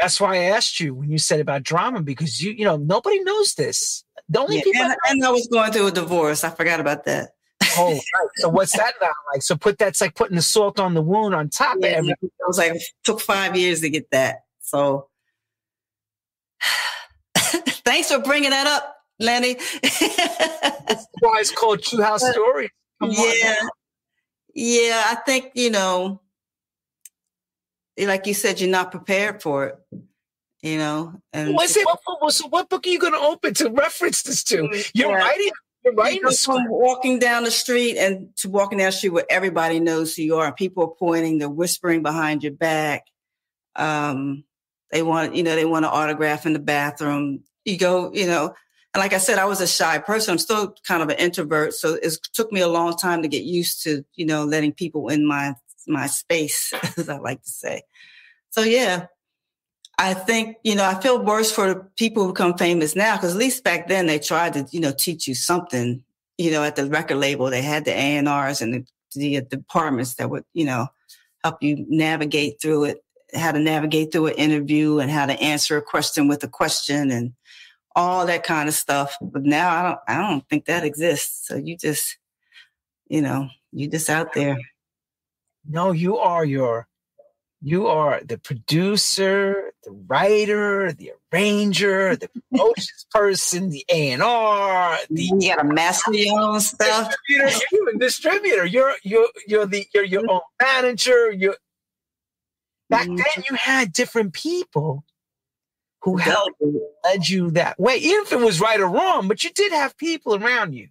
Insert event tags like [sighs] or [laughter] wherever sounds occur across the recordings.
That's why I asked you when you said about drama because you, you know, nobody knows this. The only Yeah, people. and, and I was going through a divorce. I forgot about that. oh, right. [laughs] so what's that now like? So put that's like putting the salt on the wound on top of Yeah, everything. it was like it took five years to get that. So [sighs] thanks for bringing that up, Lenny. That's [laughs] why it's called True House Stories. Come on yeah, yeah. I think you know, like you said, you're not prepared for it. You know, and What's it? What, what- so what book are you going to open to reference this to? You're Yeah. writing. You're writing from walking down the street and to walking down the street where everybody knows who you are. People are pointing, they're whispering behind your back. Um, they want, you know, they want an autograph in the bathroom. You go, you know, and like I said, I was a shy person. I'm still kind of an introvert, so it took me a long time to get used to, you know, letting people in my my space, [laughs] as I like to say. So yeah, I think, you know, I feel worse for the people who become famous now because at least back then they tried to, you know, teach you something, you know, at the record label. They had the A&Rs and the, the uh, departments that would, you know, help you navigate through it, how to navigate through an interview and how to answer a question with a question and all that kind of stuff. But now I don't, I don't think that exists. So you just, you know, you just out there. No, you are your. You are the producer, the writer, the arranger, the promotions [laughs] person, the A and R, the You got to master your own stuff. distributor. You're a distributor. You're you're you're the you're your own manager. You back Mhm. then you had different people who helped led you that way, even if it was right or wrong. But you did have people around you.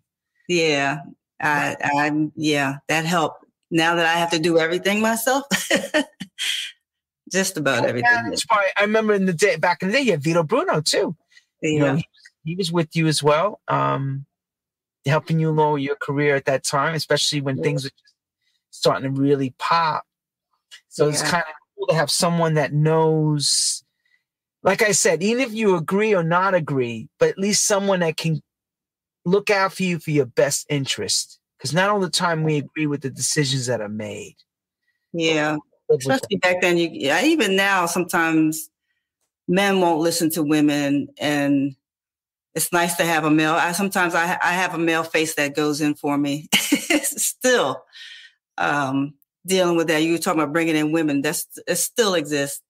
Yeah, I, I, yeah, that helped. Now that I have to do everything myself, [laughs] just about everything. Yeah, that's why I remember in the day back in the day, you had Vito Bruno too. You know, Yeah, he, he was with you as well, um, helping you lower your career at that time, especially when Yeah. things were starting to really pop. So it's kind of cool to have someone that knows, like I said, even if you agree or not agree, but at least someone that can look out for you for your best interest. Because not all the time we agree with the decisions that are made. yeah. Especially back then, you yeah, even now sometimes men won't listen to women, and it's nice to have a male. I sometimes I I have a male face that goes in for me. [laughs] Still, um, dealing with that. You were talking about bringing in women. That's it still exists.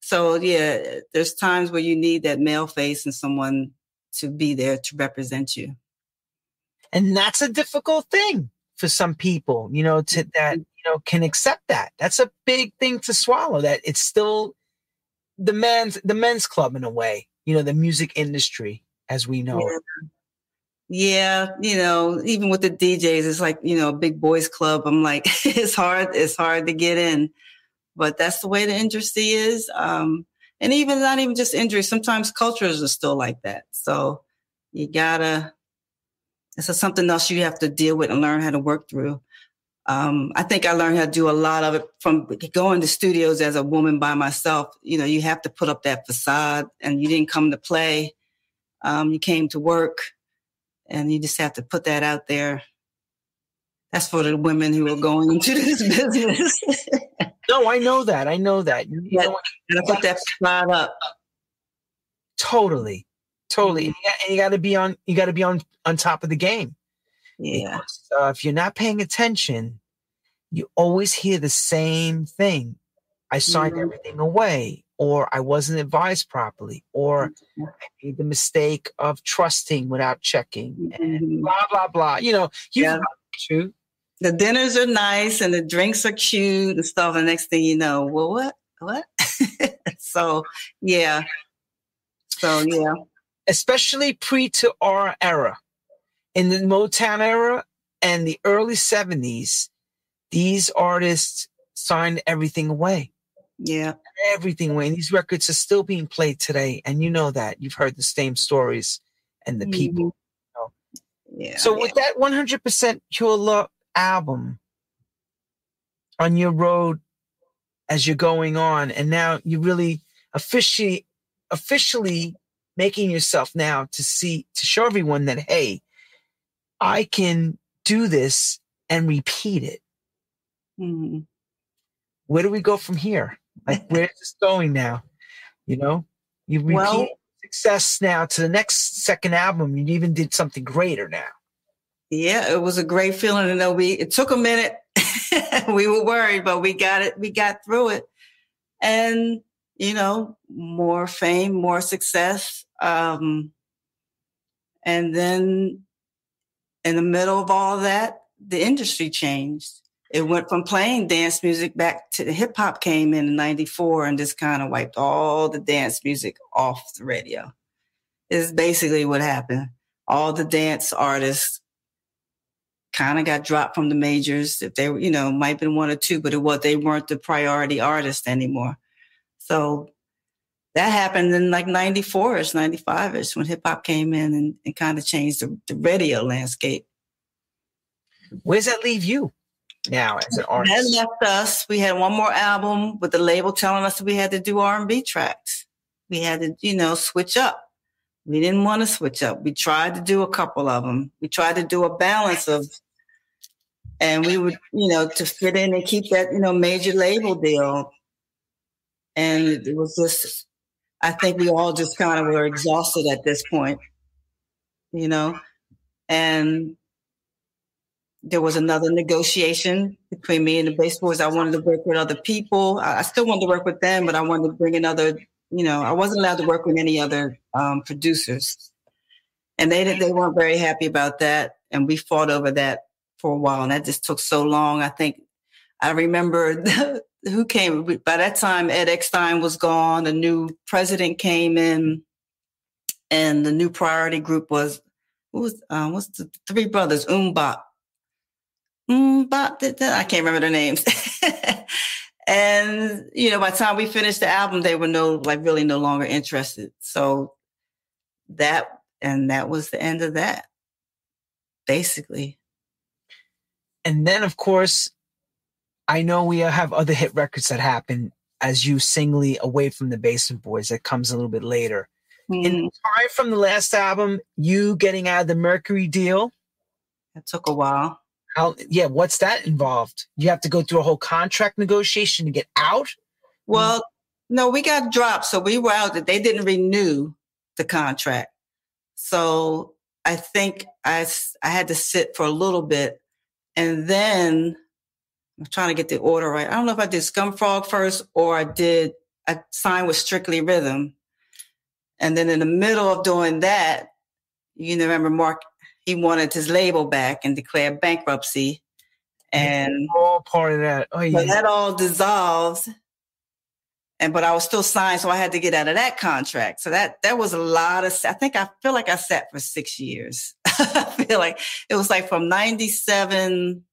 So yeah, there's times where you need that male face and someone to be there to represent you. And that's a difficult thing for some people you know to that you know can accept that that's a big thing to swallow that it's still the men's the men's club in a way you know the music industry as we know it. Yeah, you know, even with the DJs, it's like, you know, a big boys club. I'm like, [laughs] it's hard, it's hard to get in. But that's the way the industry is. Um, and even not even just injury, sometimes cultures are still like that. So you gotta it's just something else you have to deal with and learn how to work through. Um, I think I learned how to do a lot of it from going to studios as a woman by myself. You know, you have to put up that facade and you didn't come to play. Um, you came to work and you just have to put that out there. That's for the women who are going into this [laughs] business. no i know that i know that you, Yeah. know? I put that facade up. totally totally and you, got, and you got to be on you got to be on on top of the game Yeah. Because, uh, if you're not paying attention you always hear the same thing i signed Mhm. everything away or i wasn't advised properly or Mm-hmm. I made the mistake of trusting without checking and Mhm. blah blah blah. You know, you Yeah. too. The dinners are nice and the drinks are cute and stuff. And next thing you know, well, what? What? [laughs] so, yeah. So, yeah. Especially pre to our era. In the Motown era and the early 70s, these artists signed everything away. Yeah. Everything away. And these records are still being played today. And you know that. You've heard the same stories and the mm-hmm. people. Yeah. So with that 100% Pure Love album on your road as you're going on, and now you really officially, officially making yourself now to see, to show everyone that, hey, I can do this and repeat it. Mhm. Where do we go from here? Like, [laughs] where's this going now? You know, you repeat well, success now to the next second album. You even did something greater now. Yeah, it was a great feeling to know we. It took a minute. [laughs] we were worried, but we got it. We got through it, and you know, more fame, more success. Um, and then in the middle of all that, the industry changed. It went from playing dance music back to the hip hop came in 94 and just kind of wiped all the dance music off the radio. Is basically what happened. All the dance artists kind of got dropped from the majors. If they were, you know, might have been one or two, but it was they weren't the priority artist anymore. So that happened in like 94 ish, 95 ish when hip hop came in and, and kind of changed the, the, radio landscape. Where does that leave you now as an artist? That left us. We had one more album with the label telling us that we had to do R&B tracks. We had to, you know, switch up. We didn't want to switch up. We tried to do a couple of them. We tried to do a balance of, and we would, you know, to fit in and keep that, you know, major label deal. And it was just I think we all just kind of were exhausted at this point, you know, and there was another negotiation between me and the Basement Boys. I wanted to work with other people. I still wanted to work with them, but I wanted to bring in other, you know, I wasn't allowed to work with any other um, producers. And they they weren't very happy about that. And we fought over that for a while. And that just took so long. I think I remember [laughs] who came by that time ed eckstein was gone a new president came in and the new priority group was who was um, what's the three brothers? MMMBop MMMBop i can't remember their names. [laughs] And you know by the time we finished the album they were no like really no longer interested. So that and that was the end of that basically. And then of course I know we have other hit records that happen as you singly away from the Basement Boys that comes a little bit later. Mm. In time from the last album, you getting out of the Mercury deal. It took a while. How, yeah, what's that involved? You have to go through a whole contract negotiation to get out? Well, no, we got dropped. So we were out that they didn't renew the contract. So I think I, I had to sit for a little bit. And then I'm trying to get the order right. I don't know if I did Scumfrog first or I did, I signed with Strictly Rhythm. And then in the middle of doing that, you remember Mark, he wanted his label back and declared bankruptcy. And all part of that. Oh, yeah. that all dissolves. And but I was still signed, so I had to get out of that contract. So that that was a lot of. I think I feel like I sat for six years. [laughs] I feel like it was like from '97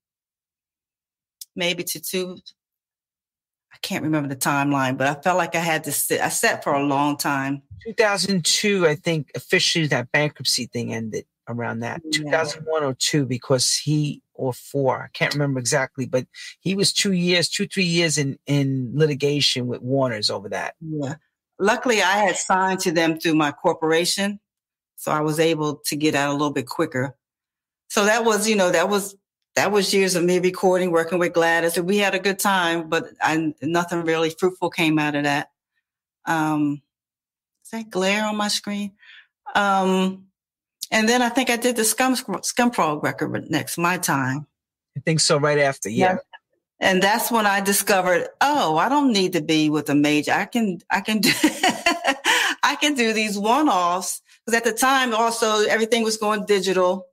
maybe to two. I can't remember the timeline, but I felt like I had to sit. I sat for a long time. 2002, I think officially that bankruptcy thing ended around that. Yeah. 2001 or two, because he or four, I can't remember exactly, but he was two years, two three years in in litigation with Warner's over that. Yeah. Luckily, I had signed to them through my corporation, so I was able to get out a little bit quicker. So that was, you know, that was that was years of me recording, working with Gladys, and we had a good time, but I, nothing really fruitful came out of that. Um, is that glare on my screen? Um, and then I think I did the Scum Scumfrog record next, my time. I think so, right after, yeah. yeah. And that's when I discovered, oh, I don't need to be with a major. I can, I can do, [laughs] I can do these one-offs. Because at the time, also everything was going digital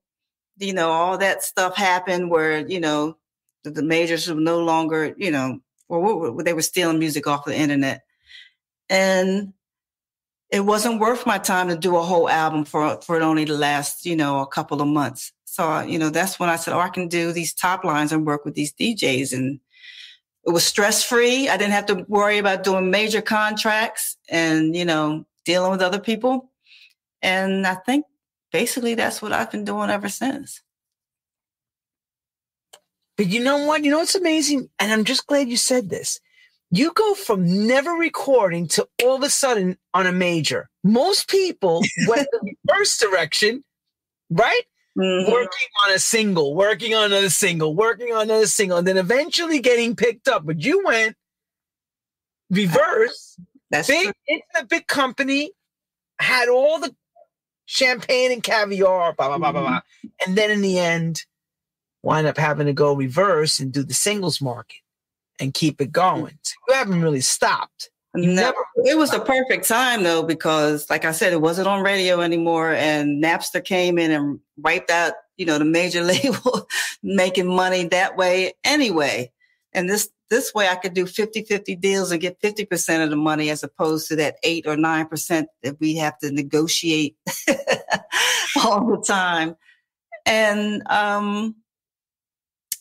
you know, all that stuff happened where, you know, the, the majors were no longer, you know, or they were stealing music off the internet. And it wasn't worth my time to do a whole album for, for it only to last, you know, a couple of months. So, you know, that's when I said, oh, I can do these top lines and work with these DJs. And it was stress free. I didn't have to worry about doing major contracts and, you know, dealing with other people. And I think basically that's what I've been doing ever since. But you know what? You know what's amazing? And I'm just glad you said this. You go from never recording to all of a sudden on a major. Most people [laughs] went the first direction, right? Mm-hmm. Working on a single, working on another single, working on another single, and then eventually getting picked up. But you went reverse That's big, true. it's a big company, had all the champagne and caviar, blah, blah, blah, blah, blah. Mm-hmm. And then in the end, wind up having to go reverse and do the singles market and keep it going. So you haven't really stopped. You No, never- it was the perfect time though, because like I said, it wasn't on radio anymore and Napster came in and wiped out, you know, the major [laughs] label making money that way anyway. And this, this way I could do 50, 50 deals and get 50% of the money as opposed to that eight or 9% that we have to negotiate [laughs] all the time. And, um,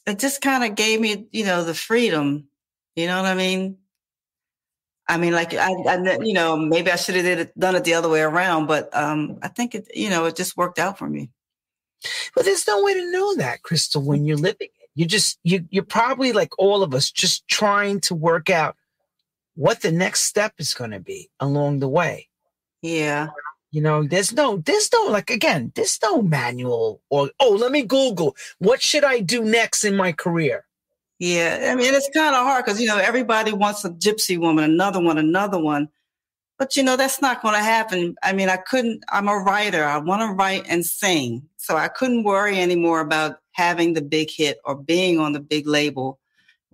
it just kind of gave me, you know, the freedom. You know what I mean? I mean, like I, I you know, maybe I should have done it the other way around, but um, I think it, you know, it just worked out for me. But there's no way to know that, Crystal, when you're living. You just you you're probably like all of us, just trying to work out what the next step is going to be along the way. Yeah, You know, there's no, there's no, like, again, there's no manual or, oh, let me Google, what should I do next in my career? yeah. I mean, it's kind of hard because you know everybody wants a gypsy woman, another one, another one, but you know that's not going to happen. I mean, I couldn't. I'm a writer. I want to write and sing, so I couldn't worry anymore about having the big hit or being on the big label.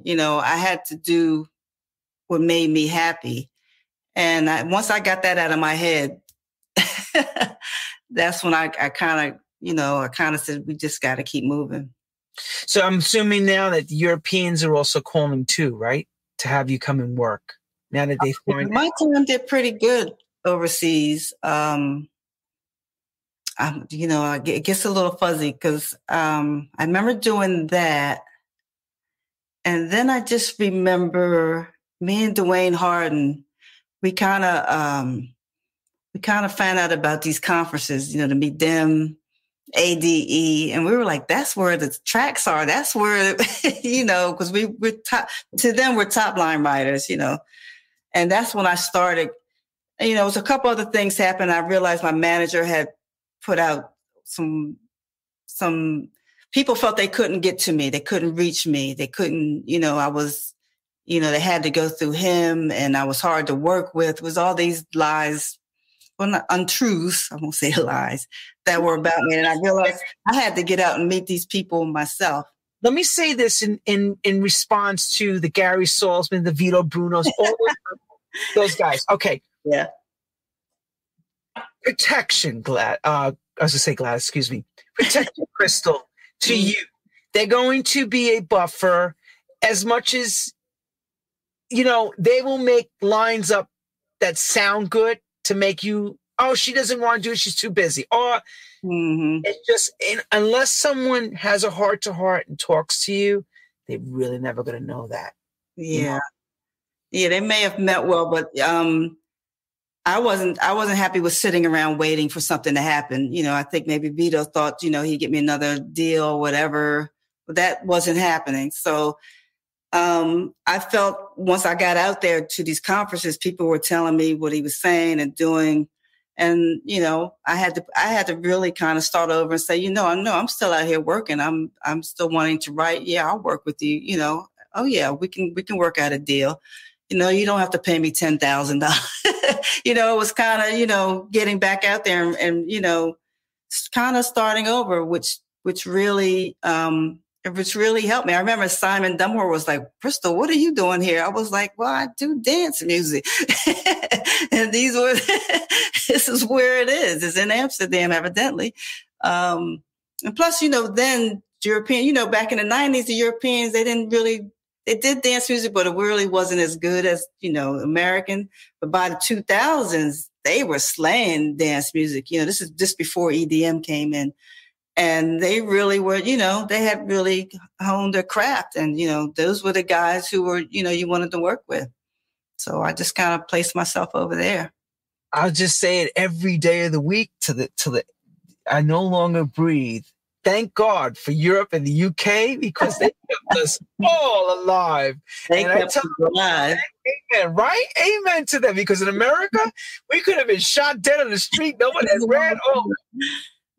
You know, I had to do what made me happy. And I, once I got that out of my head, [laughs] that's when I, I kind of, you know, I kind of said, we just got to keep moving. So I'm assuming now that the Europeans are also calling too, right? To have you come and work now that they find My team did pretty good overseas. Um, um, you know, it gets a little fuzzy because um, I remember doing that. And then I just remember me and Dwayne Harden, we kind of, um, we kind of found out about these conferences, you know, to meet them, ADE, and we were like, that's where the tracks are. That's where, [laughs] you know, because we we're top to them, we're top line writers, you know, and that's when I started. You know, it was a couple other things happened. I realized my manager had put out some some people felt they couldn't get to me. They couldn't reach me. They couldn't, you know, I was, you know, they had to go through him and I was hard to work with. It was all these lies, well, not untruths, I won't [laughs] say lies, that were about me. And I realized I had to get out and meet these people myself. let me say this in in in response to the Gary Salzman, the Vito Brunos, all those, [laughs] those guys. Okay, Yeah. Protection, Glad. Uh, I was gonna say Glad. Excuse me, protection, [laughs] Crystal. To Mhm. you, they're going to be a buffer as much as you know. They will make lines up that sound good to make you. Oh, she doesn't want to do it. She's too busy. Or hmm it's just in, unless someone has a heart to heart and talks to you, they're really never going to know that. Yeah. Yeah, they may have met well, but um I wasn't I wasn't happy with sitting around waiting for something to happen. You know, I think maybe Vito thought, you know, he'd get me another deal or whatever, but that wasn't happening. So um I felt once I got out there to these conferences, people were telling me what he was saying and doing. And, you know, I had to I had to really kind of start over and say, you know, I know I'm still out here working. I'm I'm still wanting to write. Yeah, I'll work with you, you know. Oh yeah, we can we can work out a deal you know, you don't have to pay me ten thousand dollars. [laughs] you know, it was kind of, you know, getting back out there and, and you know, kind of starting over, which which really um which really helped me. I remember Simon Dunmore was like, Crystal, what are you doing here? I was like, Well, I do dance music. [laughs] and these were [laughs] this is where it is. It's in Amsterdam, evidently. Um and plus, you know, then European, you know, back in the nineties, the Europeans, they didn't really they did dance music, but it really wasn't as good as, you know, American. But by the 2000s, they were slaying dance music. You know, this is just before EDM came in. And they really were, you know, they had really honed their craft. And, you know, those were the guys who were, you know, you wanted to work with. So I just kind of placed myself over there. I'll just say it every day of the week to the to the I no longer breathe. Thank God for Europe and the UK because they kept us all alive. They And kept us alive. Amen, right? Amen to them because in America, we could have been shot dead on the street. No one had ran over.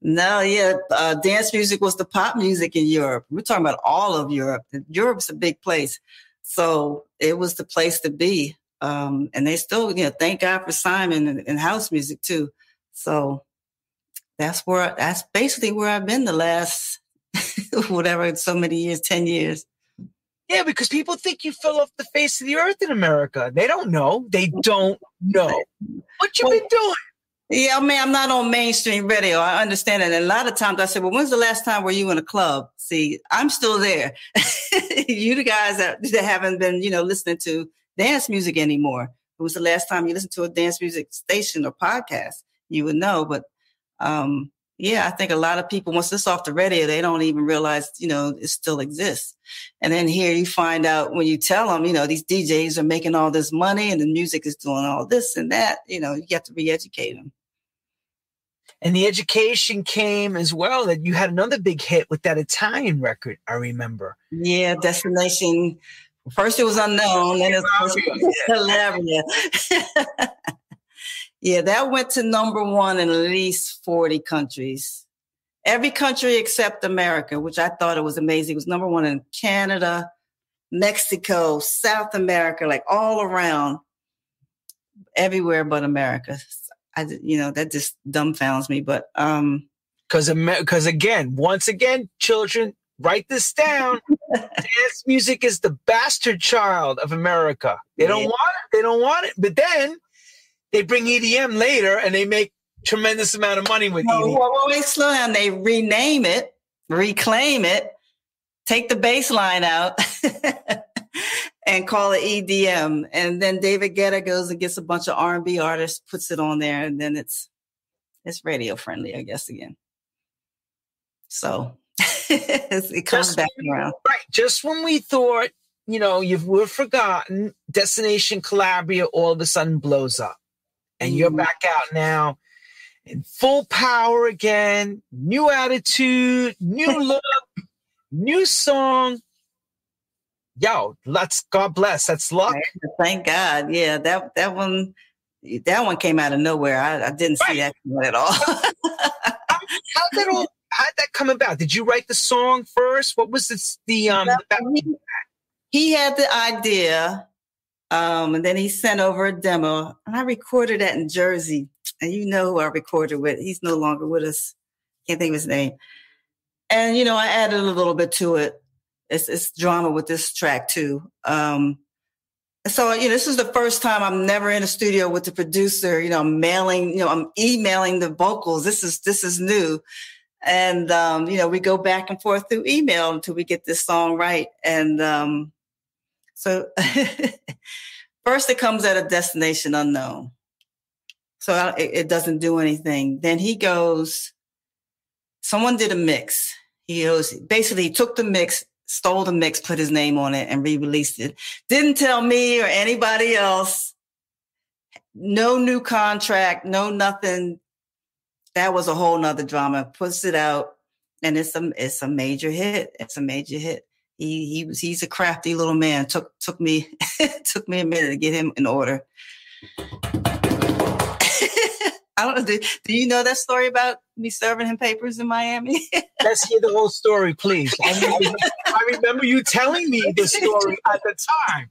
No, yeah, uh, dance music was the pop music in Europe. We're talking about all of Europe. Europe's a big place, so it was the place to be. Um, and they still, you know, thank God for Simon and, and house music too. So that's where that's basically where I've been the last [laughs] whatever so many years, ten years. Yeah, because people think you fell off the face of the earth in America. They don't know. They don't know what you've been doing. Yeah, I mean, I'm not on mainstream radio. I understand it. And a lot of times I say, well, when's the last time were you in a club? See, I'm still there. [laughs] you the guys that, that haven't been, you know, listening to dance music anymore. It was the last time you listened to a dance music station or podcast? You would know. But um, yeah, I think a lot of people, once it's off the radio, they don't even realize, you know, it still exists. And then here you find out when you tell them, you know, these DJs are making all this money and the music is doing all this and that, you know, you have to re-educate them. And the education came as well that you had another big hit with that Italian record, I remember. Yeah, Destination. First it was unknown, then it was Calabria. [laughs] Yeah, that went to number one in at least 40 countries. Every country except America, which I thought it was amazing. It was number one in Canada, Mexico, South America, like all around, everywhere but America. I, you know, that just dumbfounds me. But um, because because again, once again, children, write this down. [laughs] Dance music is the bastard child of America. They don't want it. They don't want it. But then they bring EDM later and they make tremendous amount of money with no, EDM. Well, wait, slow down. They rename it, reclaim it, take the bass line out, [laughs] and call it EDM. And then David Guetta goes and gets a bunch of R&B artists, puts it on there, and then it's it's radio friendly, I guess. Again, so [laughs] it comes just, back around. Right, just when we thought you know you were forgotten, Destination Calabria all of a sudden blows up and you're mm-hmm. back out now in full power again, new attitude, new [laughs] look, new song. Yo, let's God bless. That's luck. Thank God. Yeah, that that one that one came out of nowhere. I, I didn't right. see that at all. how, how that all how did that come about? Did you write the song first? What was this the um he, he had the idea um, and then he sent over a demo, and I recorded that in Jersey. And you know who I recorded with. He's no longer with us. Can't think of his name. And you know, I added a little bit to it. It's, it's drama with this track too. Um, so you know, this is the first time I'm never in a studio with the producer. You know, I'm mailing. You know, I'm emailing the vocals. This is this is new, and um, you know, we go back and forth through email until we get this song right. And um, so [laughs] first it comes at a destination unknown. So it, it doesn't do anything. Then he goes, someone did a mix. He goes, basically he took the mix, stole the mix, put his name on it and re-released it. Didn't tell me or anybody else. No new contract, no nothing. That was a whole nother drama. Puts it out and it's a, it's a major hit. It's a major hit he he was he's a crafty little man. Took took me [laughs] took me a minute to get him in order. [laughs] I don't know. Do, do, you know that story about me serving him papers in Miami? [laughs] Let's hear the whole story, please. I remember, I remember you telling me the story at the time.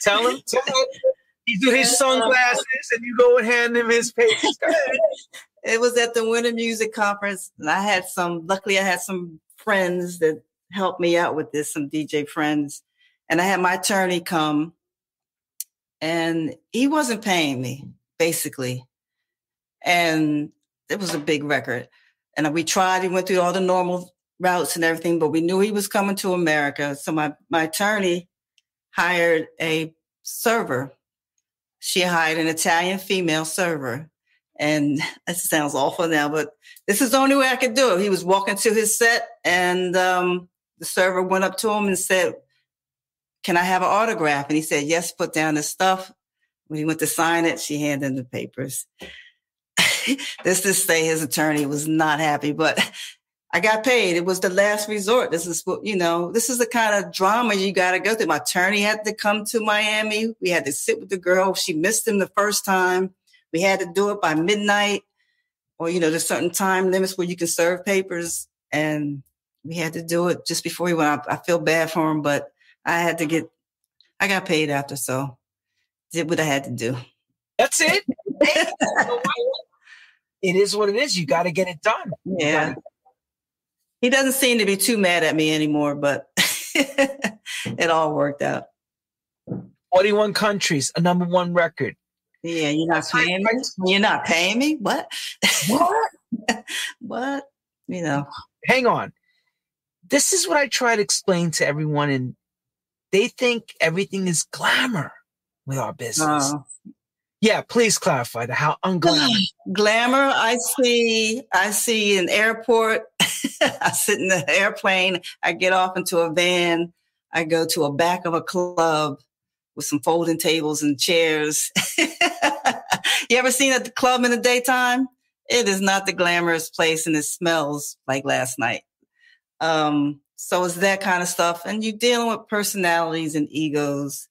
Tell him, tell him. He's with his uh, sunglasses, and you go and hand him his papers. It was at the Winter Music Conference, and I had some. Luckily, I had some friends that helped me out with this, some DJ friends. And I had my attorney come and he wasn't paying me, basically. And it was a big record. And we tried, he went through all the normal routes and everything, but we knew he was coming to America. So my, my attorney hired a server. She hired an Italian female server. And [laughs] it sounds awful now, but this is the only way I could do it. He was walking to his set and um, the server went up to him and said, Can I have an autograph? And he said, Yes, put down the stuff. When he went to sign it, she handed him the papers. [laughs] this to say his attorney was not happy, but I got paid. It was the last resort. This is what, you know, this is the kind of drama you got to go through. My attorney had to come to Miami. We had to sit with the girl. She missed him the first time. We had to do it by midnight or, you know, there's certain time limits where you can serve papers. And we had to do it just before he went. I, I feel bad for him, but I had to get, I got paid after, so did what I had to do. That's it. [laughs] it is what it is. You got to get it done. Yeah. He doesn't seem to be too mad at me anymore, but [laughs] it all worked out. 41 countries, a number one record. Yeah, you're not paying me. You're not paying me. What? What? [laughs] what? You know. Hang on. This is what I try to explain to everyone, and they think everything is glamour with our business. Uh, yeah, please clarify the how unglamorous. [sighs] Glamour. I see. I see an airport. [laughs] I sit in the airplane. I get off into a van. I go to a back of a club with some folding tables and chairs. [laughs] you ever seen at the club in the daytime? It is not the glamorous place and it smells like last night. Um, so it's that kind of stuff. And you're dealing with personalities and egos.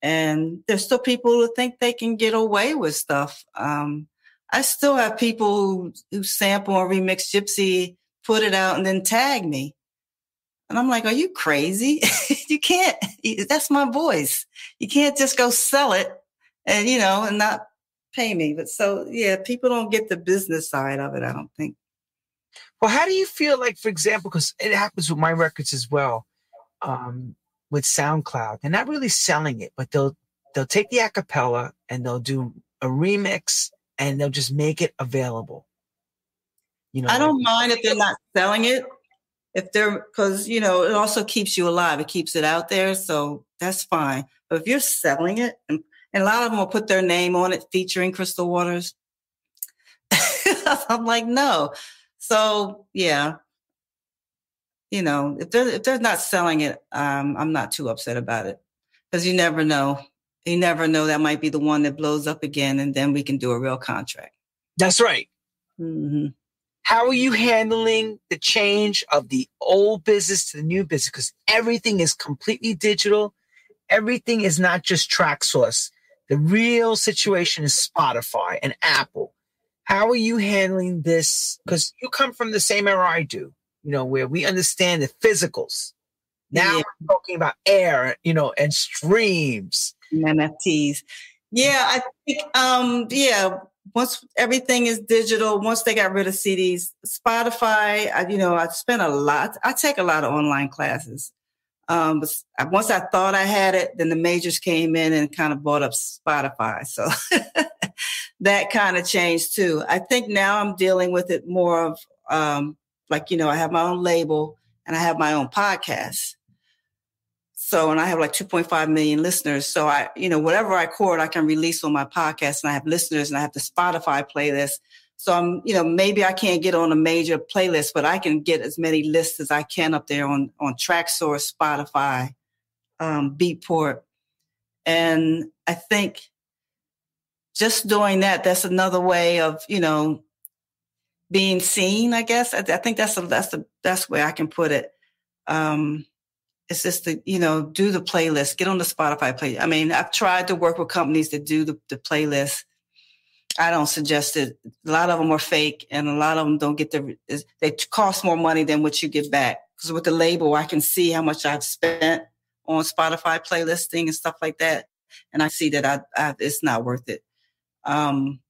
And there's still people who think they can get away with stuff. Um, I still have people who, who sample and remix Gypsy, put it out, and then tag me. And I'm like, are you crazy? [laughs] you can't, that's my voice. You can't just go sell it and, you know, and not pay me. But so, yeah, people don't get the business side of it, I don't think. Well, how do you feel like, for example, because it happens with my records as well, um, with SoundCloud. They're not really selling it, but they'll they'll take the acapella and they'll do a remix and they'll just make it available. You know, I don't mind if they're not selling it if they're because you know it also keeps you alive it keeps it out there so that's fine but if you're selling it and, and a lot of them will put their name on it featuring crystal waters [laughs] i'm like no so yeah you know if they're if they're not selling it um, i'm not too upset about it because you never know you never know that might be the one that blows up again and then we can do a real contract that's right mm-hmm. How are you handling the change of the old business to the new business? Because everything is completely digital. Everything is not just Traxsource. The real situation is Spotify and Apple. How are you handling this? Because you come from the same era I do, you know, where we understand the physicals. Now yeah. we're talking about air, you know, and streams. NFTs. Yeah, I think um yeah, once everything is digital, once they got rid of CDs, Spotify, I, you know, I spent a lot. I take a lot of online classes. Um, but once I thought I had it, then the majors came in and kind of bought up Spotify. So [laughs] that kind of changed too. I think now I'm dealing with it more of, um, like, you know, I have my own label and I have my own podcast. So, and I have like 2.5 million listeners. So I, you know, whatever I record, I can release on my podcast and I have listeners and I have the Spotify playlist. So I'm, you know, maybe I can't get on a major playlist, but I can get as many lists as I can up there on, on Traxsource, Spotify, um, Beatport. And I think just doing that, that's another way of, you know, being seen, I guess. I, I think that's, a, that's the best way I can put it. Um, it's just to, you know, do the playlist, get on the Spotify play. I mean, I've tried to work with companies that do the, the playlist. I don't suggest it. A lot of them are fake and a lot of them don't get the, they cost more money than what you get back. Because with the label, I can see how much I've spent on Spotify playlisting and stuff like that. And I see that I, I it's not worth it. Um,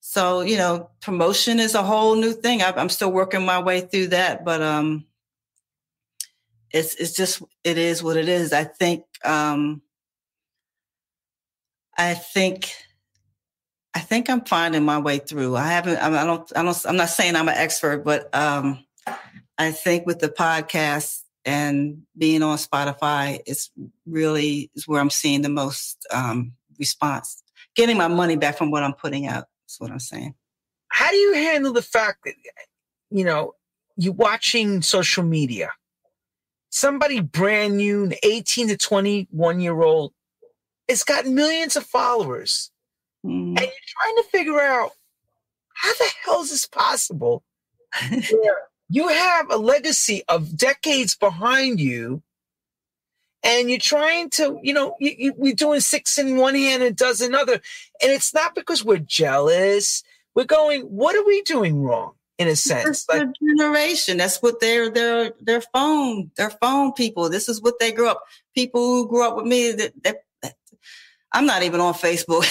so, you know, promotion is a whole new thing. I, I'm still working my way through that, but, um, it's it's just it is what it is. I think um I think I think I'm finding my way through. I haven't I don't I don't I'm not saying I'm an expert, but um I think with the podcast and being on Spotify it's really is where I'm seeing the most um response. Getting my money back from what I'm putting out. That's what I'm saying. How do you handle the fact that you know, you're watching social media somebody brand new, an 18 to 21 year old, it's got millions of followers. Mm. And you're trying to figure out how the hell is this possible? [laughs] you have a legacy of decades behind you, and you're trying to, you know, you, you, we're doing six in one hand and dozen other. And it's not because we're jealous. We're going, what are we doing wrong? in a sense. Like, generation. That's what they're their their phone, their phone people. This is what they grew up. People who grew up with me that, that, that I'm not even on Facebook.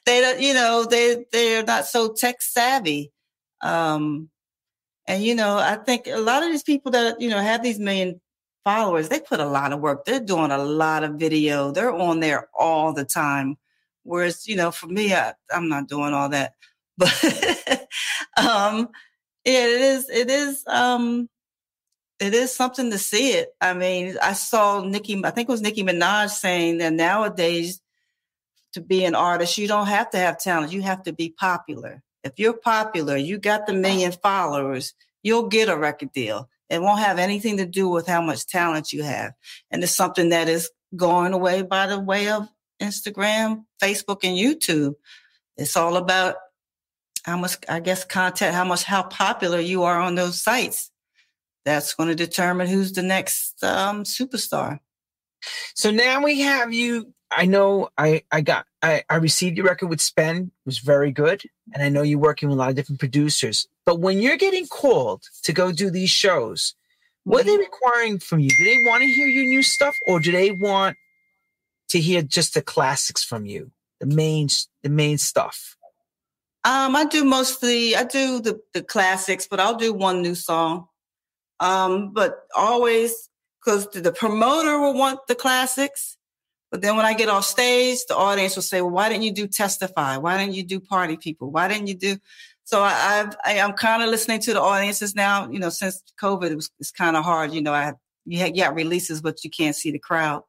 [laughs] they don't, you know, they they're not so tech savvy. Um, and you know, I think a lot of these people that you know have these million followers, they put a lot of work. They're doing a lot of video. They're on there all the time. Whereas, you know, for me, I, I'm not doing all that. [laughs] But um, yeah, it is. It is. Um, it is something to see it. I mean, I saw Nicki. I think it was Nicki Minaj saying that nowadays, to be an artist, you don't have to have talent. You have to be popular. If you're popular, you got the million followers, you'll get a record deal. It won't have anything to do with how much talent you have. And it's something that is going away by the way of Instagram, Facebook, and YouTube. It's all about how much, I guess, content, how much, how popular you are on those sites. That's going to determine who's the next um, superstar. So now we have you. I know I, I got I, I received your record with Spen, it was very good. And I know you're working with a lot of different producers. But when you're getting called to go do these shows, what are they mm-hmm. requiring from you? Do they want to hear your new stuff or do they want to hear just the classics from you? The main the main stuff? Um, I do mostly I do the, the classics, but I'll do one new song. Um, but always because the promoter will want the classics. But then when I get off stage, the audience will say, well, why didn't you do testify? Why didn't you do party people? Why didn't you do? So I, I've, I, am kind of listening to the audiences now, you know, since COVID, it was, it's kind of hard. You know, I, you had, got releases, but you can't see the crowd.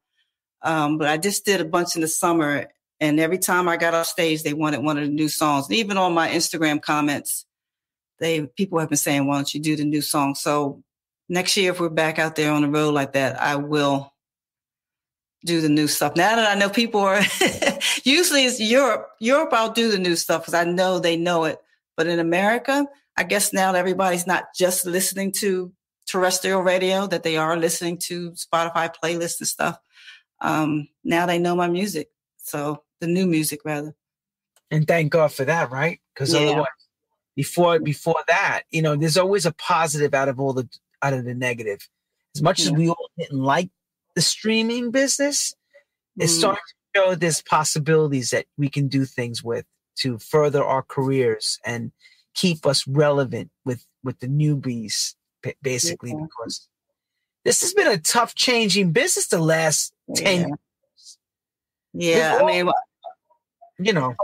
Um, but I just did a bunch in the summer and every time I got off stage, they wanted one of the new songs. And even on my Instagram comments, they, people have been saying, why don't you do the new song? So next year, if we're back out there on the road like that, I will do the new stuff. Now that I know people are, [laughs] usually it's Europe. Europe, I'll do the new stuff because I know they know it. But in America, I guess now everybody's not just listening to terrestrial radio, that they are listening to Spotify playlists and stuff. Um, now they know my music. So the new music rather. And thank God for that, right? Because yeah. otherwise, before before that, you know, there's always a positive out of all the out of the negative. As much yeah. as we all didn't like the streaming business, mm. it's starting to show there's possibilities that we can do things with to further our careers and keep us relevant with with the newbies, basically, yeah. because this has been a tough changing business the last yeah. 10 years. Yeah, Before, I mean, you know,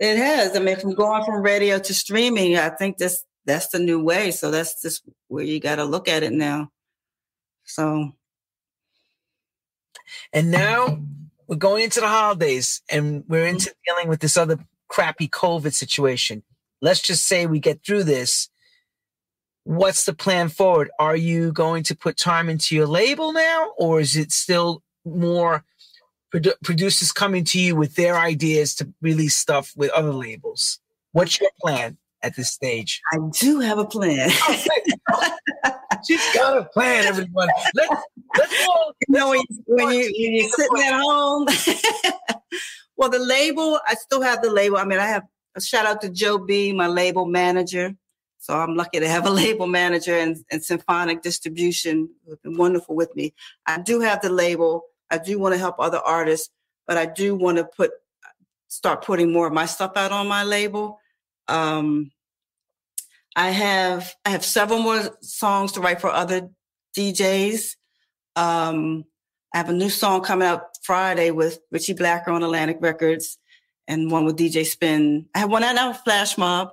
it has. I mean, from going from radio to streaming, I think this that's the new way. So that's just where you got to look at it now. So and now we're going into the holidays and we're mm-hmm. into dealing with this other crappy COVID situation. Let's just say we get through this. What's the plan forward? Are you going to put time into your label now, or is it still more produ- producers coming to you with their ideas to release stuff with other labels? What's your plan at this stage? I do have a plan. Oh, [laughs] She's got a plan, everyone. Let's, let's all, you know, when, you, when, you, when you're sitting at home. [laughs] well, the label, I still have the label. I mean, I have a shout out to Joe B, my label manager. So I'm lucky to have a [laughs] label manager and, and symphonic distribution who've been wonderful with me. I do have the label. I do want to help other artists, but I do want to put start putting more of my stuff out on my label. Um, I have I have several more songs to write for other DJs. Um, I have a new song coming out Friday with Richie Blacker on Atlantic Records, and one with DJ Spen. I have one out now, Flash Mob,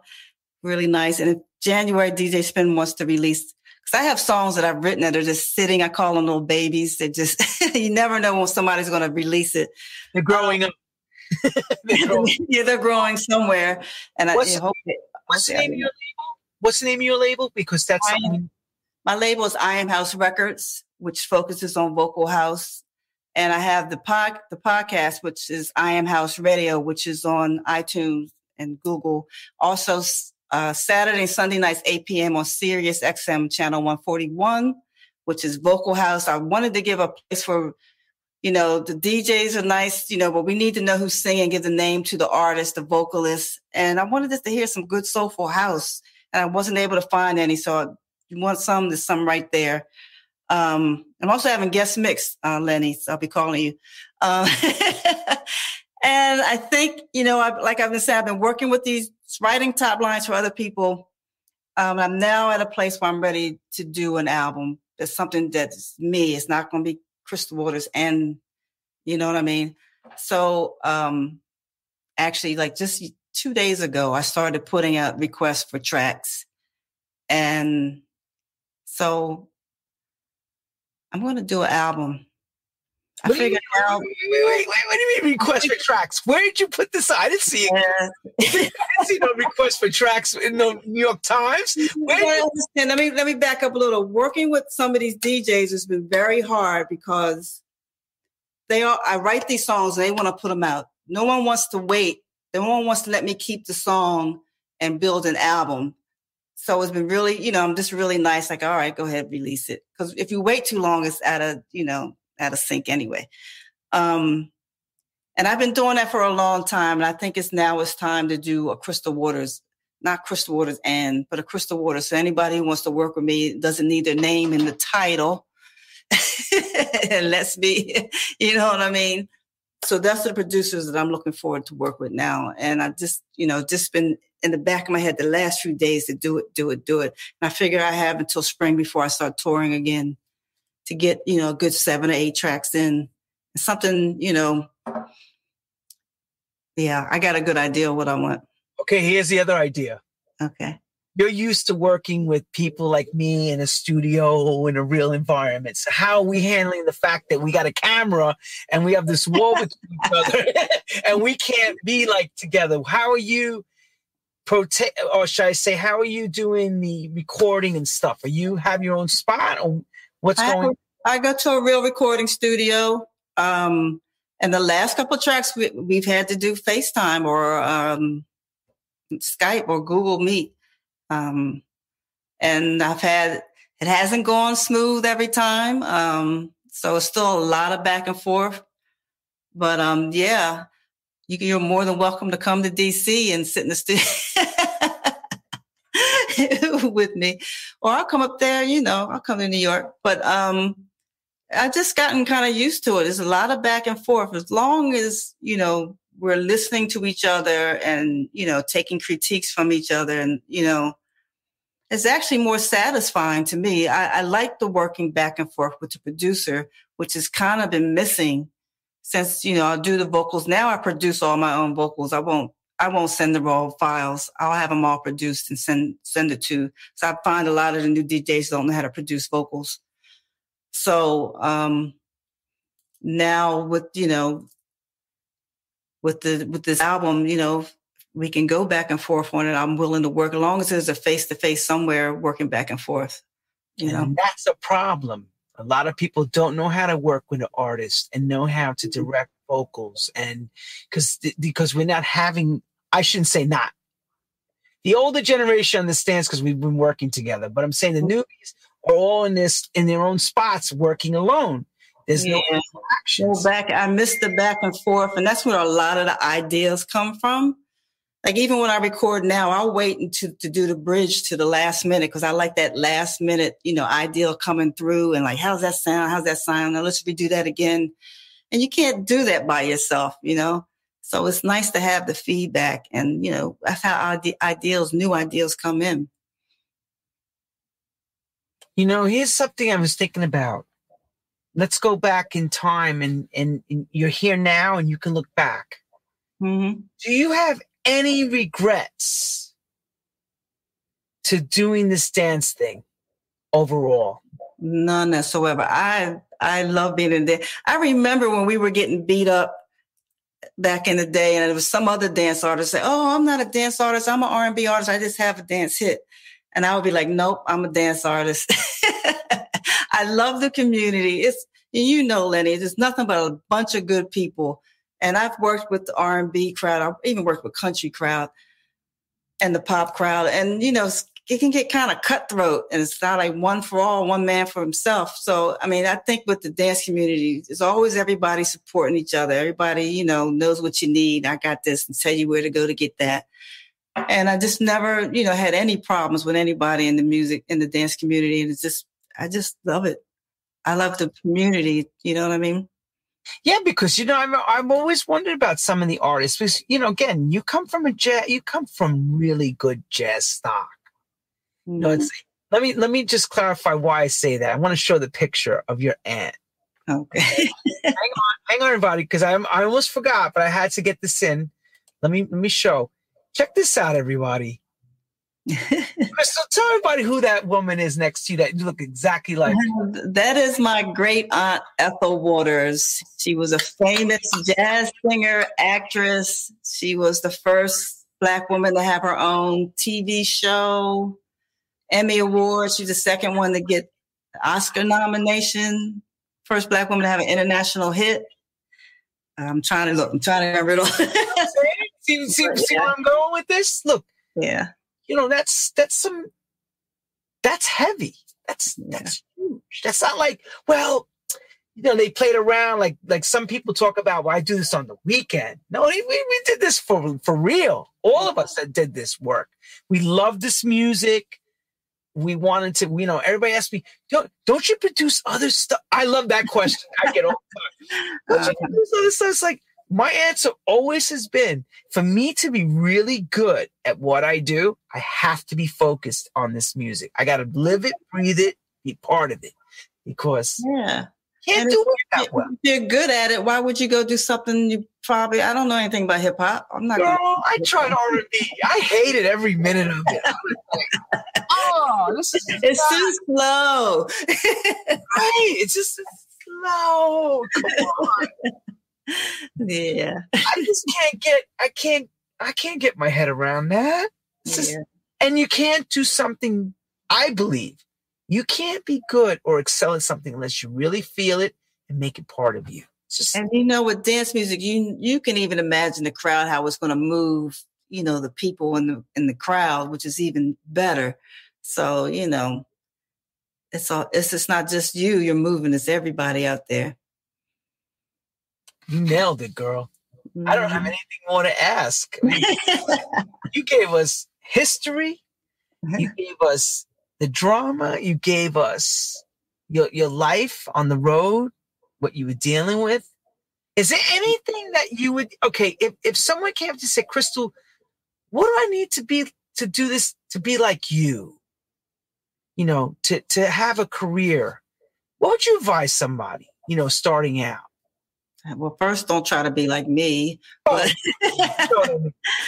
really nice. And in January, DJ Spen wants to release because I have songs that I've written that are just sitting. I call them little babies. They just [laughs] you never know when somebody's going to release it. They're growing um, up. [laughs] they're growing. yeah, they're growing somewhere, and what's, I, hope. It, what's the name of your What's the name of your label? Because that's am, my label is I Am House Records, which focuses on vocal house. And I have the pod, the podcast, which is I Am House Radio, which is on iTunes and Google. Also, uh, Saturday and Sunday nights, 8 p.m. on Sirius XM channel 141, which is vocal house. I wanted to give a place for, you know, the DJs are nice, you know, but we need to know who's singing, give the name to the artist, the vocalist. And I wanted us to hear some good soulful house and I wasn't able to find any. So you want some, there's some right there. Um, I'm also having guest mix, uh, Lenny. So I'll be calling you. Uh, [laughs] and I think, you know, I, like I've been saying, I've been working with these writing top lines for other people. Um, I'm now at a place where I'm ready to do an album. That's something that's me. It's not going to be Crystal Waters and, you know what I mean? So, um, actually like just two days ago, I started putting out requests for tracks. And so I'm going to do an album. I wait, figured wait, out. Wait, wait, wait, wait, what do you mean request for tracks? Where did you put this? I didn't see it. Yeah. I didn't see no request for tracks in the New York Times. Where you- let me let me back up a little. Working with some of these DJs has been very hard because they are. I write these songs they want to put them out. No one wants to wait. No one wants to let me keep the song and build an album. So it's been really, you know, I'm just really nice. Like, all right, go ahead, release it. Because if you wait too long, it's out of, you know, out of sync anyway. Um, and I've been doing that for a long time. And I think it's now it's time to do a Crystal Waters, not Crystal Waters and, but a Crystal Waters. So anybody who wants to work with me doesn't need their name in the title. and [laughs] let's be, [laughs] you know what I mean? So that's the producers that I'm looking forward to work with now. And I've just, you know, just been in the back of my head the last few days to do it, do it, do it. And I figure I have until spring before I start touring again to get, you know, a good seven or eight tracks in. Something, you know, yeah, I got a good idea of what I want. Okay, here's the other idea. Okay. You're used to working with people like me in a studio in a real environment. So how are we handling the fact that we got a camera and we have this wall between each other [laughs] and we can't be like together? How are you protect or should I say how are you doing the recording and stuff? Are you have your own spot or what's I going I go to a real recording studio. Um and the last couple tracks we, have had to do FaceTime or um, Skype or Google Meet. Um, and I've had, it hasn't gone smooth every time. Um, so it's still a lot of back and forth. But um, yeah, you're more than welcome to come to DC and sit in the studio [laughs] with me. Or I'll come up there, you know, I'll come to New York. But um, I just gotten kind of used to it. There's a lot of back and forth. As long as, you know, we're listening to each other and, you know, taking critiques from each other and, you know, it's actually more satisfying to me. I, I like the working back and forth with the producer, which has kind of been missing since, you know, I do the vocals. Now I produce all my own vocals. I won't I won't send the raw files. I'll have them all produced and send send it to. So I find a lot of the new DJs don't know how to produce vocals. So um, now with you know with the with this album, you know, we can go back and forth on it. I'm willing to work as long as there's a face to face somewhere working back and forth. You know, that's a problem. A lot of people don't know how to work with an artist and know how to mm-hmm. direct vocals, and because because we're not having. I shouldn't say not. The older generation understands because we've been working together, but I'm saying the mm-hmm. newbies are all in this in their own spots working alone. There's yeah. no action. back. I miss the back and forth, and that's where a lot of the ideas come from. Like even when I record now, I'll wait to to do the bridge to the last minute because I like that last minute, you know, ideal coming through and like, how's that sound? How's that sound? Now let's redo that again. And you can't do that by yourself, you know. So it's nice to have the feedback, and you know that's how ideals, new ideals, come in. You know, here's something I was thinking about. Let's go back in time and, and, and you're here now and you can look back. Mm-hmm. Do you have any regrets to doing this dance thing overall? None whatsoever. I I love being in there. I remember when we were getting beat up back in the day, and there was some other dance artist say, "Oh, I'm not a dance artist. I'm an R&B artist. I just have a dance hit." And I would be like, nope, I'm a dance artist. [laughs] I love the community. It's, you know, Lenny, there's nothing but a bunch of good people. And I've worked with the R&B crowd. I've even worked with country crowd and the pop crowd. And, you know, it can get kind of cutthroat and it's not like one for all, one man for himself. So, I mean, I think with the dance community, there's always everybody supporting each other. Everybody, you know, knows what you need. I got this and tell you where to go to get that and I just never, you know, had any problems with anybody in the music in the dance community. And it's just, I just love it. I love the community. You know what I mean? Yeah, because you know, I'm I've always wondered about some of the artists because you know, again, you come from a jazz, you come from really good jazz stock. Mm-hmm. No, it's let me let me just clarify why I say that. I want to show the picture of your aunt. Okay. hang on, hang on, everybody, because I I almost forgot, but I had to get this in. Let me let me show. Check this out, everybody. Crystal, tell everybody who that woman is next to you that you look exactly like. [laughs] That is my great aunt Ethel Waters. She was a famous jazz singer, actress. She was the first black woman to have her own TV show, Emmy Award. She's the second one to get Oscar nomination. First black woman to have an international hit. I'm trying to look. I'm trying to remember. [laughs] see, see, see where I'm going with this? Look. Yeah you know, that's that's some that's heavy. That's that's huge. That's not like, well, you know, they played around like like some people talk about. Well, I do this on the weekend. No, we we did this for for real. All of us that did this work. We love this music. We wanted to, you know, everybody asked me, don't, don't you produce other stuff? I love that question. I get all [laughs] the time. Don't you uh-huh. produce other stuff? It's like, my answer always has been for me to be really good at what I do, I have to be focused on this music. I got to live it, breathe it, be part of it because yeah. Can't and do it that well. If you're good at it, why would you go do something you probably I don't know anything about hip hop. I'm not Girl, I tried [laughs] R&B. I hated every minute of it. Like, oh, this is [laughs] It's not. too slow. right. It's just slow. Come on [laughs] [laughs] yeah. I just can't get I can't I can't get my head around that. Just, yeah. and you can't do something I believe. You can't be good or excel at something unless you really feel it and make it part of you. Just, and you know, with dance music, you you can even imagine the crowd how it's going to move. You know, the people in the in the crowd, which is even better. So you know, it's all. It's it's not just you. You're moving. It's everybody out there. You nailed it, girl. Mm-hmm. I don't have mm-hmm. anything more to ask. [laughs] you gave us history. You [laughs] gave us the drama. You gave us your your life on the road, what you were dealing with. Is there anything that you would okay, if, if someone came up to say, Crystal, what do I need to be to do this to be like you? You know, to to have a career. What would you advise somebody, you know, starting out? Well, first, don't try to be like me. But [laughs]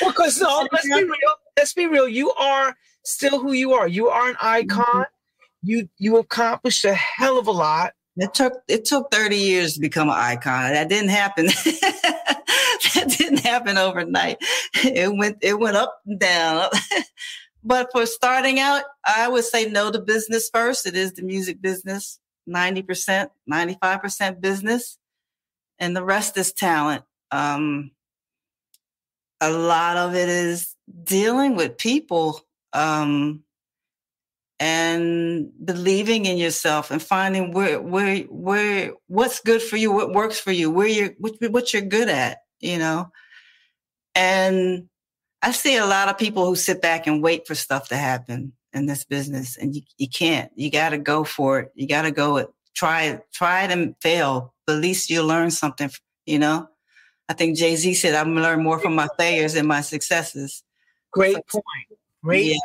because [laughs] no, let's be real. Let's be real. You are still who you are. You are an icon. Mm-hmm. You you accomplished a hell of a lot. It took it took 30 years to become an icon. That didn't happen. [laughs] that didn't happen overnight. It went it went up and down. but for starting out, I would say no to business first. It is the music business. 90%, 95% business and the rest is talent. Um, a lot of it is dealing with people um, and believing in yourself and finding where where where what's good for you, what works for you, where you're what, what you're good at, you know. And I see a lot of people who sit back and wait for stuff to happen in this business, and you, you can't. You got to go for it. You got to go it. Try it. Try it and fail but at least you'll learn something, you know? I think Jay Z said, I'm gonna learn more from my failures than my successes. Great point. Great.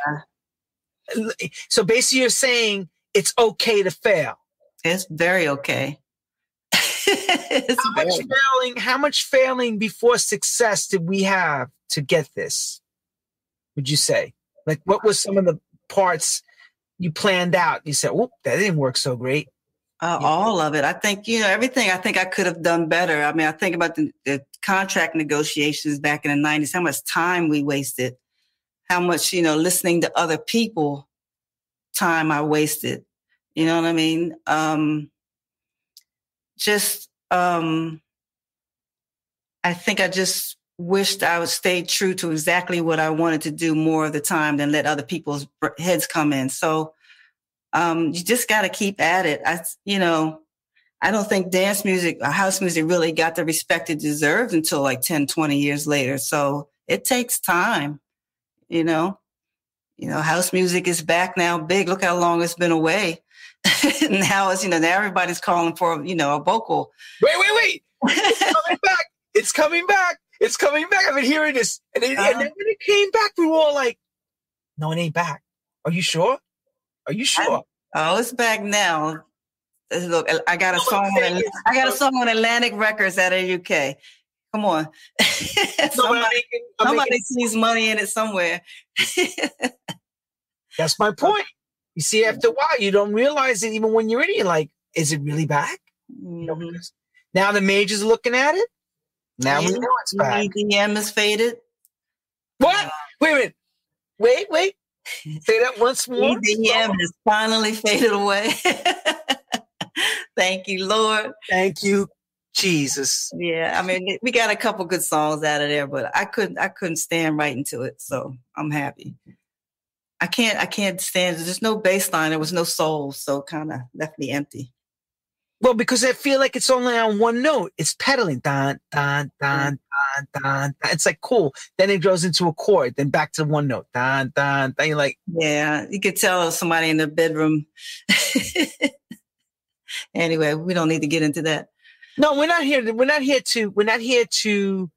Yeah. So basically, you're saying it's okay to fail. It's very okay. [laughs] it's how very much failing? How much failing before success did we have to get this? Would you say? Like, what was some of the parts you planned out? You said, "Oh, that didn't work so great." Uh, yeah. All of it. I think, you know, everything I think I could have done better. I mean, I think about the, the, contract negotiations back in the 90s, how much time we wasted, how much, you know, listening to other people time I wasted. You know what I mean? Um, just, um, I think I just wished I would stay true to exactly what I wanted to do more of the time than let other people's heads come in. So, um, you just got to keep at it. I, you know, I don't think dance music, uh, house music really got the respect it deserved until like 10, 20 years later. So it takes time, you know, you know, house music is back now big. Look how long it's been away. [laughs] now it's, you know, now everybody's calling for, you know, a vocal. Wait, wait, wait. It's [laughs] coming back. It's coming back. It's coming back. I've been hearing this. And, it, uh-huh. and then when it came back, we were all like, no, it ain't back. Are you sure? Are you sure? I, oh, it's back now. Uh, look, uh, I got a song on I got a song on Atlantic Records out of the UK. Come on. [laughs] somebody somebody sees money in it somewhere. [laughs] That's my point. You see, after a while, you don't realize it even when you're in it. You're like, is it really back? Mm-hmm. now the majors are looking at it. Now yeah. we know it's back. Mm-hmm. EDM is faded. What? Uh, wait a minute. Wait, wait. Say that once [laughs] more. EDM has finally faded away. [laughs] Thank you, Lord. Thank you, Jesus. Yeah, I mean, we got a couple good songs out of there, but I couldn't, I couldn't stand right into it, so I'm happy. I can't, I can't stand. There's no bass line. There was no soul, so kind of left me empty. Well, because I feel like it's only on one note. It's pedaling, dan, dan, dan, mm. dan, dan. It's like cool. Then it goes into a chord, then back to one note, dan, dan, dan. You're like, yeah, you could tell somebody in the bedroom. [laughs] anyway, we don't need to get into that. No, we're not here. To, we're not here to. We're not here to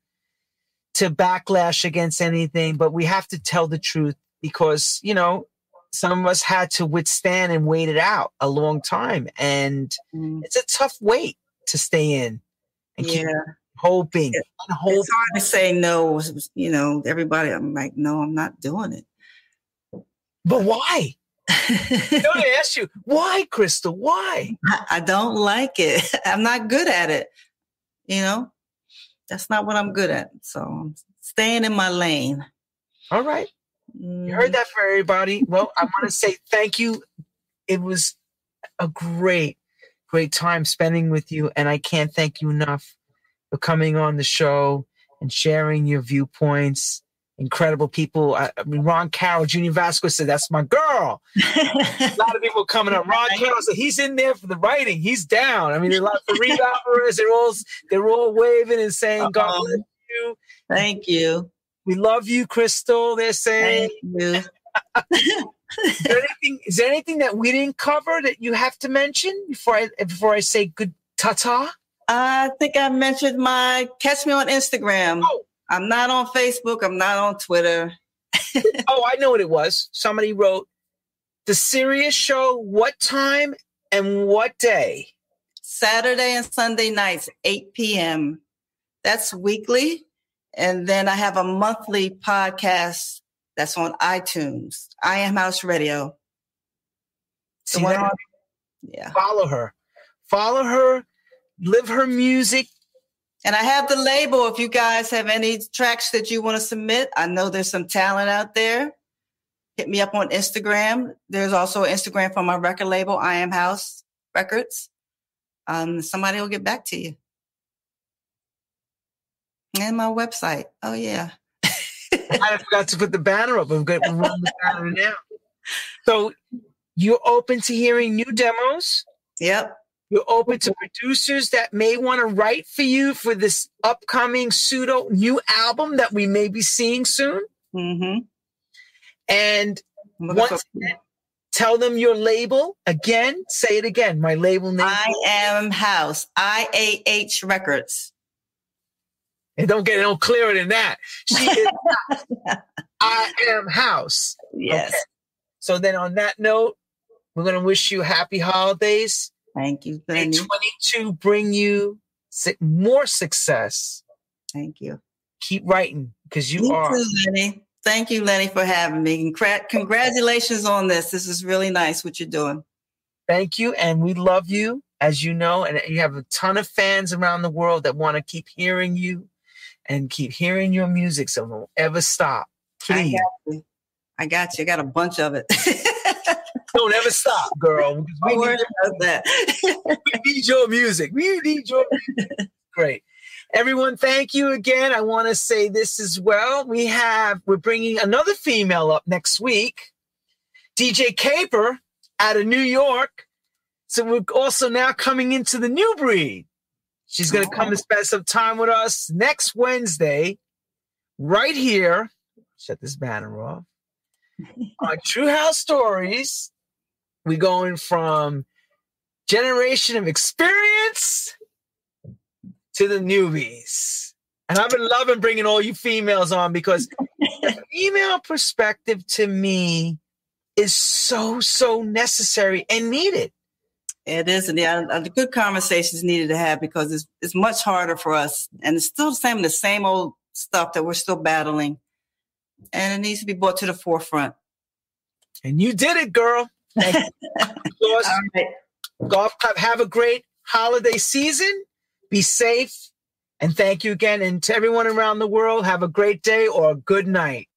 to backlash against anything, but we have to tell the truth because you know some of us had to withstand and wait it out a long time, and mm. it's a tough wait to stay in and yeah. keep hoping. It, hoping. It's hard to say no. You know, everybody. I'm like, no, I'm not doing it. But why? [laughs] I don't ask you why, Crystal. Why? I don't like it. [laughs] I'm not good at it. You know, that's not what I'm good at. So I'm staying in my lane. All right. You heard that for everybody. Well, I want to say thank you. It was a great, great time spending with you. And I can't thank you enough for coming on the show and sharing your viewpoints incredible people. I, I, mean, Ron Carroll, Junior Vasquez said, "That's my girl." [laughs] a lot of people coming up. Ron Carroll said he's in there for the writing. He's down. I mean, a lot of Alvarez. They're all they're all waving and saying, uh "God bless you." Thank you. We love you, Crystal. They're saying. is, there anything, is there anything that we didn't cover that you have to mention before I before I say good ta ta? I think I mentioned my catch me on Instagram. Oh I'm not on Facebook. I'm not on Twitter. [laughs] oh, I know what it was. Somebody wrote the Sirius show, what time and what day? Saturday and Sunday nights, 8 p.m. That's weekly. And then I have a monthly podcast that's on iTunes. I am House Radio. See that? On, yeah. Follow her. Follow her. Live her music. And I have the label. If you guys have any tracks that you want to submit, I know there's some talent out there. Hit me up on Instagram. There's also Instagram for my record label, I Am House Records. Um, somebody will get back to you. And my website. Oh yeah. [laughs] I forgot to put the banner up. I'm going to run the banner now. So you're open to hearing new demos? Yep. You're open to producers that may want to write for you for this upcoming pseudo new album that we may be seeing soon. Mm-hmm. And once again, tell them your label again. Say it again. My label name. I am House. I A H Records. And don't get no clearer than that. She is [laughs] I am House. Yes. Okay. So then, on that note, we're going to wish you happy holidays. Thank you. May 22 bring you more success. Thank you. Keep writing because you, are. Too, Lenny. Thank you, Lenny, for having me. Congratulations on this. This is really nice what you're doing. Thank you. And we love you, as you know, and you have a ton of fans around the world that want to keep hearing you and keep hearing your music. So don't ever stop. Please. I got you. I got you. I got a bunch of it. [laughs] Don't ever stop, girl. We Don't worry about that. [laughs] we need your music. We need your music. Great. Everyone, thank you again. I want to say this as well. We have, we're bringing another female up next week, DJ Caper out of New York. So we're also now coming into the new breed. She's going to come and spend some time with us next Wednesday, right here. Shut this banner off [laughs] on True House Stories, we're going from generation of experience to the newbies. And I've been loving bringing all you females on because the [laughs] female perspective to me is so, so necessary and needed. It is, and yeah, uh, the good conversations needed to have because it's it's much harder for us, and it's still the same the same old stuff that we're still battling, and it needs to be brought to the forefront. And you did it, girl. You. [laughs] right. Golf Club, have a great holiday season. Be safe. And thank you again. And to everyone around the world, have a great day or a good night.